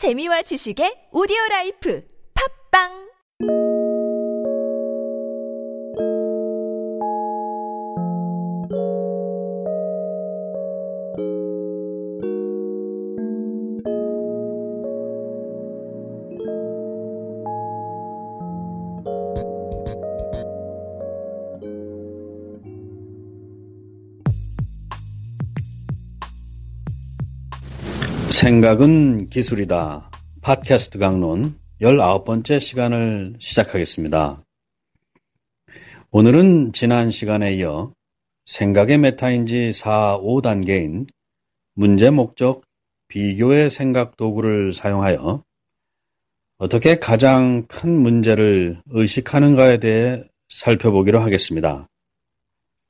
재미와 지식의 오디오 라이프. 팝빵 생각은 기술이다. 팟캐스트 강론 19번째 시간을 시작하겠습니다. 오늘은 지난 시간에 이어 생각의 메타인지 4, 5단계인 문제 목적 비교의 생각 도구를 사용하여 어떻게 가장 큰 문제를 의식하는가에 대해 살펴보기로 하겠습니다.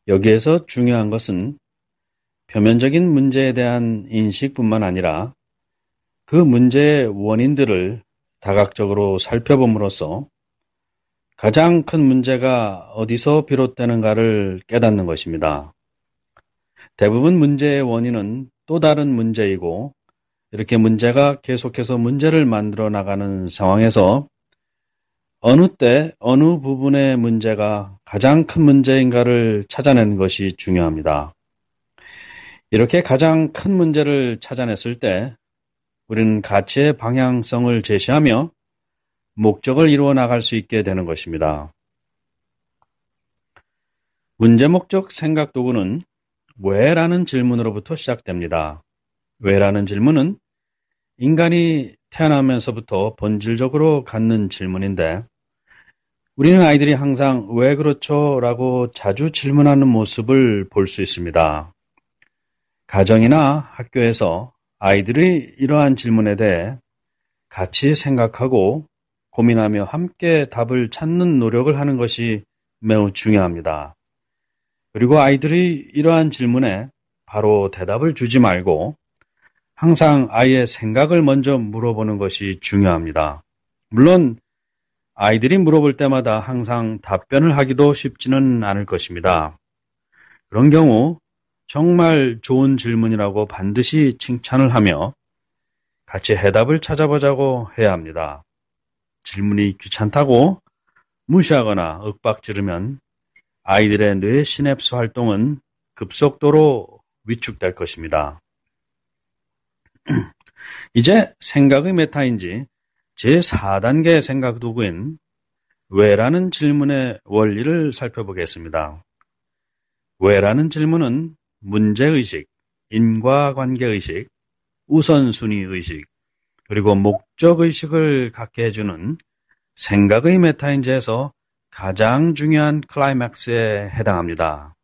여기에서 중요한 것은 표면적인 문제에 대한 인식뿐만 아니라 그 문제의 원인들을 다각적으로 살펴봄으로써 가장 큰 문제가 어디서 비롯되는가를 깨닫는 것입니다. 대부분 문제의 원인은 또 다른 문제이고 이렇게 문제가 계속해서 문제를 만들어 나가는 상황에서 어느 때 어느 부분의 문제가 가장 큰 문제인가를 찾아내는 것이 중요합니다. 이렇게 가장 큰 문제를 찾아냈을 때 우리는 가치의 방향성을 제시하며 목적을 이루어 나갈 수 있게 되는 것입니다. 문제 목적 생각 도구는 왜 라는 질문으로부터 시작됩니다. 왜 라는 질문은 인간이 태어나면서부터 본질적으로 갖는 질문인데 우리는 아이들이 항상 왜 그렇죠? 라고 자주 질문하는 모습을 볼 수 있습니다. 가정이나 학교에서 아이들이 이러한 질문에 대해 같이 생각하고 고민하며 함께 답을 찾는 노력을 하는 것이 매우 중요합니다. 그리고 아이들이 이러한 질문에 바로 대답을 주지 말고 항상 아이의 생각을 먼저 물어보는 것이 중요합니다. 물론 아이들이 물어볼 때마다 항상 답변을 하기도 쉽지는 않을 것입니다. 그런 경우 정말 좋은 질문이라고 반드시 칭찬을 하며 같이 해답을 찾아보자고 해야 합니다. 질문이 귀찮다고 무시하거나 윽박지르면 아이들의 뇌 시냅스 활동은 급속도로 위축될 것입니다. 이제 생각의 메타인지 제4단계 생각 도구인 왜라는 질문의 원리를 살펴보겠습니다. 왜라는 질문은 문제의식, 인과관계의식, 우선순위의식, 그리고 목적의식을 갖게 해주는 생각의 메타인지에서 가장 중요한 클라이맥스에 해당합니다.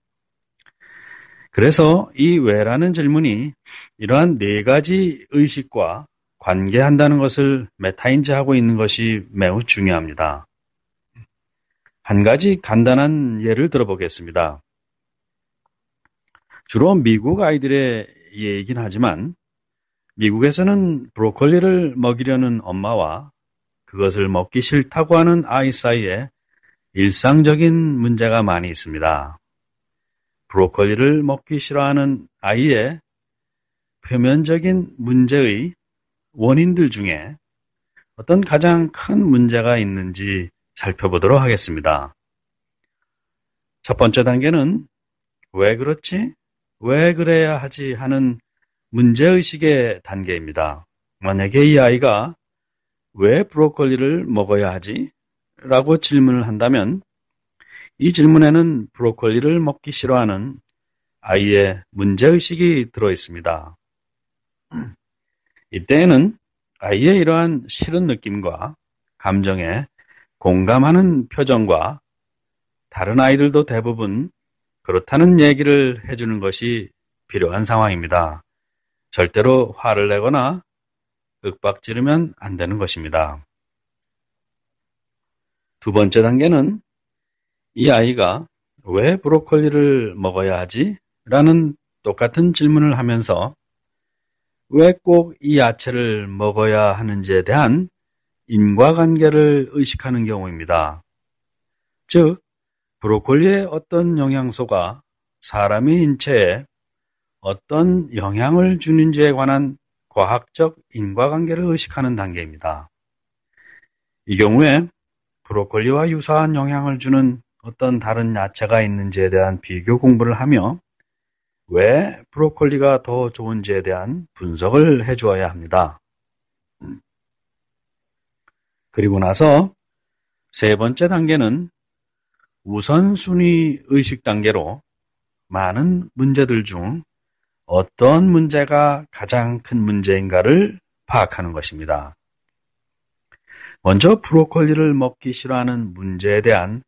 그래서 이 왜라는 질문이 이러한 네 가지 의식과 관계한다는 것을 메타인지하고 있는 것이 매우 중요합니다. 한 가지 간단한 예를 들어보겠습니다. 주로 미국 아이들의 얘기긴 하지만 미국에서는 브로콜리를 먹이려는 엄마와 그것을 먹기 싫다고 하는 아이 사이에 일상적인 문제가 많이 있습니다. 브로콜리를 먹기 싫어하는 아이의 표면적인 문제의 원인들 중에 어떤 가장 큰 문제가 있는지 살펴보도록 하겠습니다. 첫 번째 단계는 왜 그렇지? 왜 그래야 하지 하는 문제의식의 단계입니다. 만약에 이 아이가 왜 브로콜리를 먹어야 하지? 라고 질문을 한다면 이 질문에는 브로콜리를 먹기 싫어하는 아이의 문제의식이 들어 있습니다. 이때에는 아이의 이러한 싫은 느낌과 감정에 공감하는 표정과 다른 아이들도 대부분 그렇다는 얘기를 해주는 것이 필요한 상황입니다. 절대로 화를 내거나 윽박 지르면 안 되는 것입니다. 두 번째 단계는 이 아이가 왜 브로콜리를 먹어야 하지? 라는 똑같은 질문을 하면서 왜 꼭 이 야채를 먹어야 하는지에 대한 인과관계를 의식하는 경우입니다. 즉, 브로콜리의 어떤 영양소가 사람의 인체에 어떤 영향을 주는지에 관한 과학적 인과관계를 의식하는 단계입니다. 이 경우에 브로콜리와 유사한 영향을 주는 어떤 다른 야채가 있는지에 대한 비교 공부를 하며 왜 브로콜리가 더 좋은지에 대한 분석을 해주어야 합니다. 그리고 나서 세 번째 단계는 우선순위 의식 단계로 많은 문제들 중 어떤 문제가 가장 큰 문제인가를 파악하는 것입니다. 먼저 브로콜리를 먹기 싫어하는 문제에 대한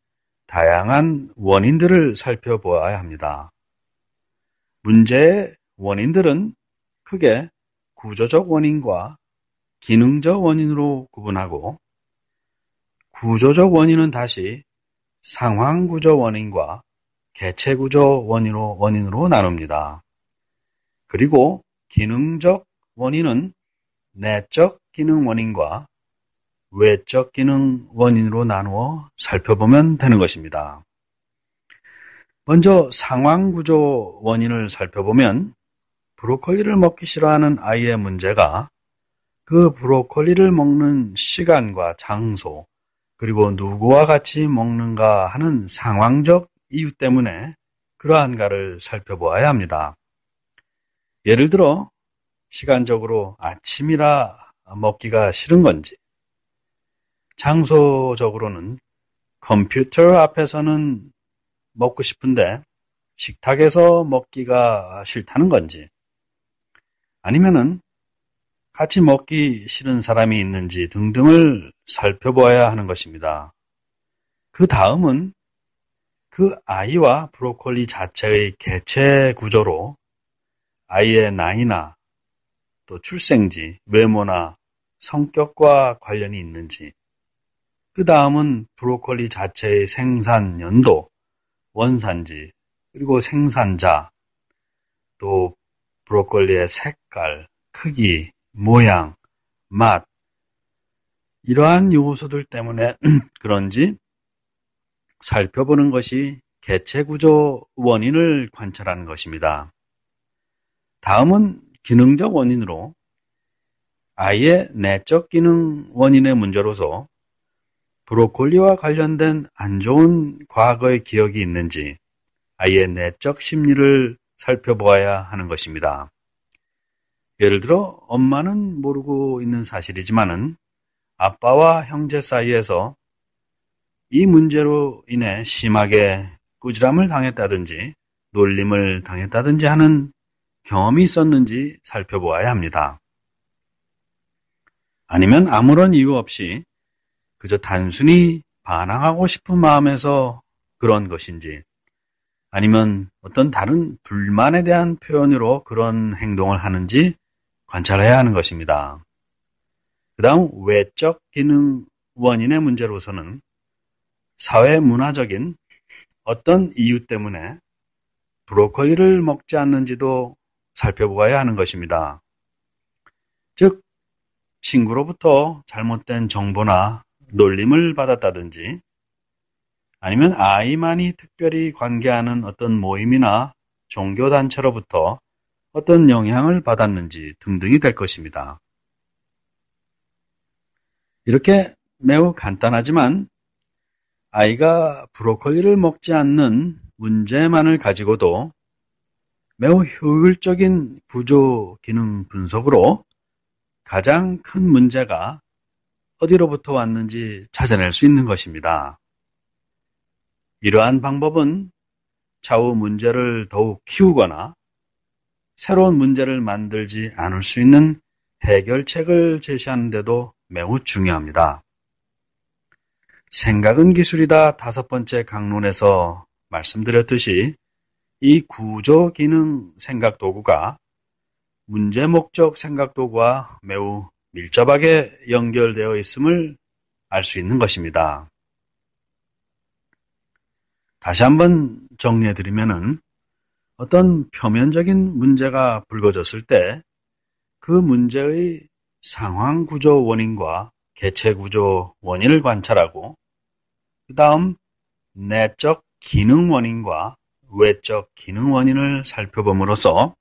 다양한 원인들을 살펴보아야 합니다. 문제의 원인들은 크게 구조적 원인과 기능적 원인으로 구분하고 구조적 원인은 다시 상황 구조 원인과 개체 구조 원인으로, 원인으로 나눕니다. 그리고 기능적 원인은 내적 기능 원인과 외적 기능 원인으로 나누어 살펴보면 되는 것입니다. 먼저 상황 구조 원인을 살펴보면 브로콜리를 먹기 싫어하는 아이의 문제가 그 브로콜리를 먹는 시간과 장소, 그리고 누구와 같이 먹는가 하는 상황적 이유 때문에 그러한가를 살펴보아야 합니다. 예를 들어, 시간적으로 아침이라 먹기가 싫은 건지, 장소적으로는 컴퓨터 앞에서는 먹고 싶은데 식탁에서 먹기가 싫다는 건지 아니면은 같이 먹기 싫은 사람이 있는지 등등을 살펴보아야 하는 것입니다. 그 다음은 그 아이와 브로콜리 자체의 개체 구조로 아이의 나이나 또 출생지, 외모나 성격과 관련이 있는지 그 다음은 브로콜리 자체의 생산 연도, 원산지, 그리고 생산자, 또 브로콜리의 색깔, 크기, 모양, 맛, 이러한 요소들 때문에 그런지 살펴보는 것이 개체 구조 원인을 관찰하는 것입니다. 다음은 기능적 원인으로 아이의 내적 기능 원인의 문제로서 브로콜리와 관련된 안 좋은 과거의 기억이 있는지 아이의 내적 심리를 살펴보아야 하는 것입니다. 예를 들어 엄마는 모르고 있는 사실이지만은 아빠와 형제 사이에서 이 문제로 인해 심하게 꾸지람을 당했다든지 놀림을 당했다든지 하는 경험이 있었는지 살펴보아야 합니다. 아니면 아무런 이유 없이 그저 단순히 반항하고 싶은 마음에서 그런 것인지 아니면 어떤 다른 불만에 대한 표현으로 그런 행동을 하는지 관찰해야 하는 것입니다. 그 다음 외적 기능 원인의 문제로서는 사회 문화적인 어떤 이유 때문에 브로콜리를 먹지 않는지도 살펴보아야 하는 것입니다. 즉, 친구로부터 잘못된 정보나 놀림을 받았다든지 아니면 아이만이 특별히 관계하는 어떤 모임이나 종교단체로부터 어떤 영향을 받았는지 등등이 될 것입니다. 이렇게 매우 간단하지만 아이가 브로콜리를 먹지 않는 문제만을 가지고도 매우 효율적인 구조 기능 분석으로 가장 큰 문제가 어디로부터 왔는지 찾아낼 수 있는 것입니다. 이러한 방법은 차후 문제를 더욱 키우거나 새로운 문제를 만들지 않을 수 있는 해결책을 제시하는 데도 매우 중요합니다. 생각은 기술이다 다섯 번째 강론에서 말씀드렸듯이 이 구조 기능 생각 도구가 문제 목적 생각 도구와 매우 밀접하게 연결되어 있음을 알 수 있는 것입니다. 다시 한번 정리해 드리면은 어떤 표면적인 문제가 불거졌을 때 그 문제의 상황 구조 원인과 개체 구조 원인을 관찰하고 그 다음 내적 기능 원인과 외적 기능 원인을 살펴봄으로써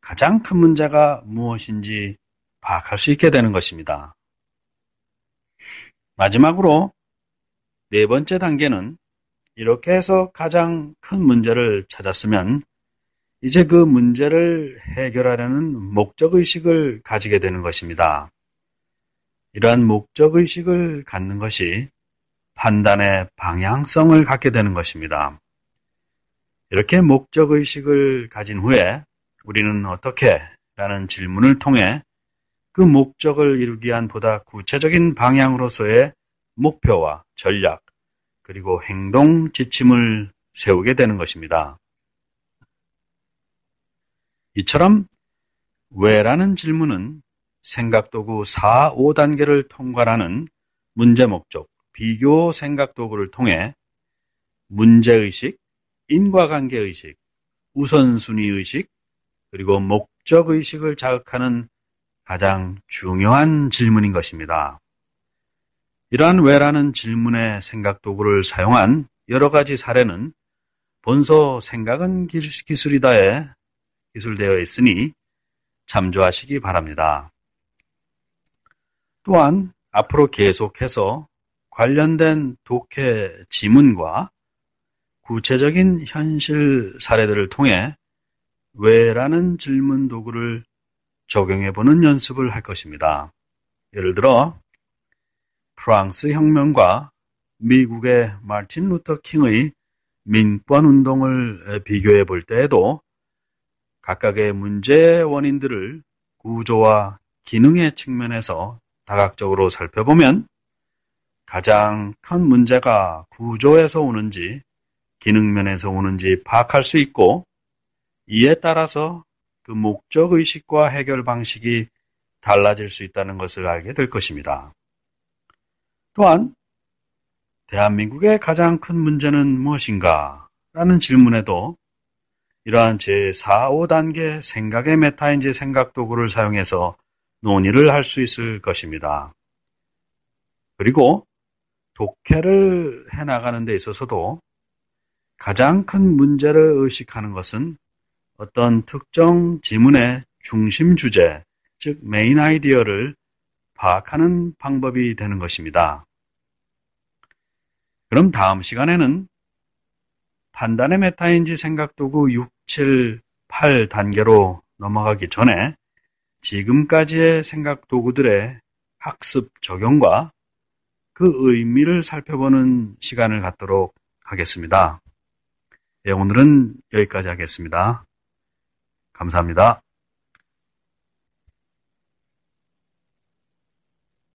가장 큰 문제가 무엇인지 파악할 수 있게 되는 것입니다. 마지막으로 네 번째 단계는 이렇게 해서 가장 큰 문제를 찾았으면 이제 그 문제를 해결하려는 목적의식을 가지게 되는 것입니다. 이러한 목적의식을 갖는 것이 판단의 방향성을 갖게 되는 것입니다. 이렇게 목적의식을 가진 후에 우리는 어떻게? 라는 질문을 통해 그 목적을 이루기 위한 보다 구체적인 방향으로서의 목표와 전략, 그리고 행동 지침을 세우게 되는 것입니다. 이처럼 왜라는 질문은 생각도구 4, 5단계를 통과하는 문제 목적, 비교 생각도구를 통해 문제의식, 인과관계의식, 우선순위의식, 그리고 목적의식을 자극하는 가장 중요한 질문인 것입니다. 이러한 왜라는 질문의 생각도구를 사용한 여러 가지 사례는 본소 생각은 기술이다에 기술되어 있으니 참조하시기 바랍니다. 또한 앞으로 계속해서 관련된 독해 지문과 구체적인 현실 사례들을 통해 왜라는 질문 도구를 적용해 보는 연습을 할 것입니다. 예를 들어 프랑스 혁명과 미국의 마틴 루터 킹의 민권 운동을 비교해 볼 때에도 각각의 문제의 원인들을 구조와 기능의 측면에서 다각적으로 살펴보면 가장 큰 문제가 구조에서 오는지 기능면에서 오는지 파악할 수 있고 이에 따라서 그 목적 의식과 해결 방식이 달라질 수 있다는 것을 알게 될 것입니다. 또한 대한민국의 가장 큰 문제는 무엇인가? 라는 질문에도 이러한 제4, 5단계 생각의 메타인지 생각 도구를 사용해서 논의를 할 수 있을 것입니다. 그리고 독해를 해나가는 데 있어서도 가장 큰 문제를 의식하는 것은 어떤 특정 지문의 중심 주제, 즉 main idea를 파악하는 방법이 되는 것입니다. 그럼 다음 시간에는 판단의 메타인지 생각도구 6, 7, 8 단계로 넘어가기 전에 지금까지의 생각 도구들의 학습 적용과 그 의미를 살펴보는 시간을 갖도록 하겠습니다. 예, 오늘은 여기까지 하겠습니다. 감사합니다.